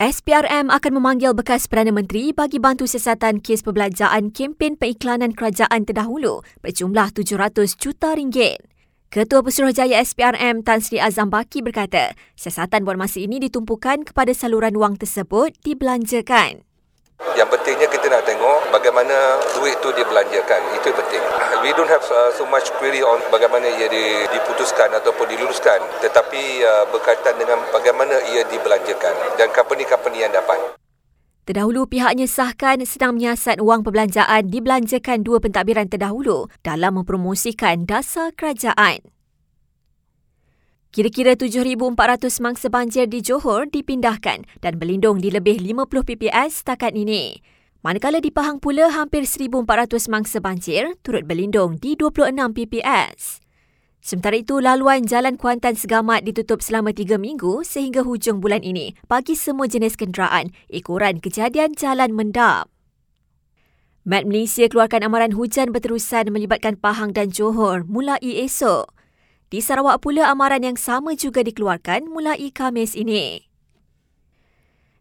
SPRM akan memanggil bekas Perdana Menteri bagi bantu siasatan kes perbelanjaan kempen periklanan kerajaan terdahulu berjumlah 700 juta ringgit. Ketua Pesuruhjaya SPRM Tan Sri Azam Baki berkata, siasatan buat masa ini ditumpukan kepada saluran wang tersebut dibelanjakan. Yang pentingnya kita nak tengok bagaimana duit tu dibelanjakan. Itu yang penting. We don't have uh, so much query on bagaimana ia diputuskan ataupun diluluskan. Tetapi uh, berkaitan dengan bagaimana ia dibelanjakan dan company-company yang dapat. Terdahulu pihaknya sahkan sedang menyiasat wang perbelanjaan dibelanjakan dua pentadbiran terdahulu dalam mempromosikan dasar kerajaan. Kira-kira 7,400 mangsa banjir di Johor dipindahkan dan berlindung di lebih 50 PPS setakat ini. Manakala di Pahang pula hampir 1,400 mangsa banjir turut berlindung di 26 PPS. Sementara itu, laluan Jalan Kuantan Segamat ditutup selama 3 minggu sehingga hujung bulan ini bagi semua jenis kenderaan ikuran kejadian jalan mendap. Met Malaysia keluarkan amaran hujan berterusan melibatkan Pahang dan Johor mulai esok. Di Sarawak pula amaran yang sama juga dikeluarkan mulai Khamis ini.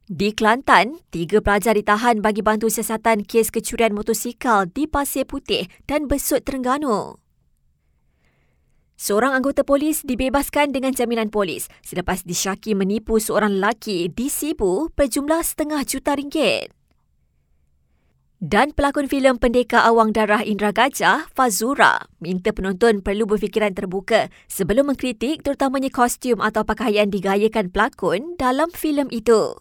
Di Kelantan, tiga pelajar ditahan bagi bantu siasatan kes kecurian motosikal di Pasir Putih dan Besut Terengganu. Seorang anggota polis dibebaskan dengan jaminan polis selepas disyaki menipu seorang lelaki di Sibu berjumlah setengah juta ringgit. Dan pelakon filem Pendekar Awang Darah Indra Gajah, Fazura, minta penonton perlu berfikiran terbuka sebelum mengkritik terutamanya kostum atau pakaian digayakan pelakon dalam filem itu.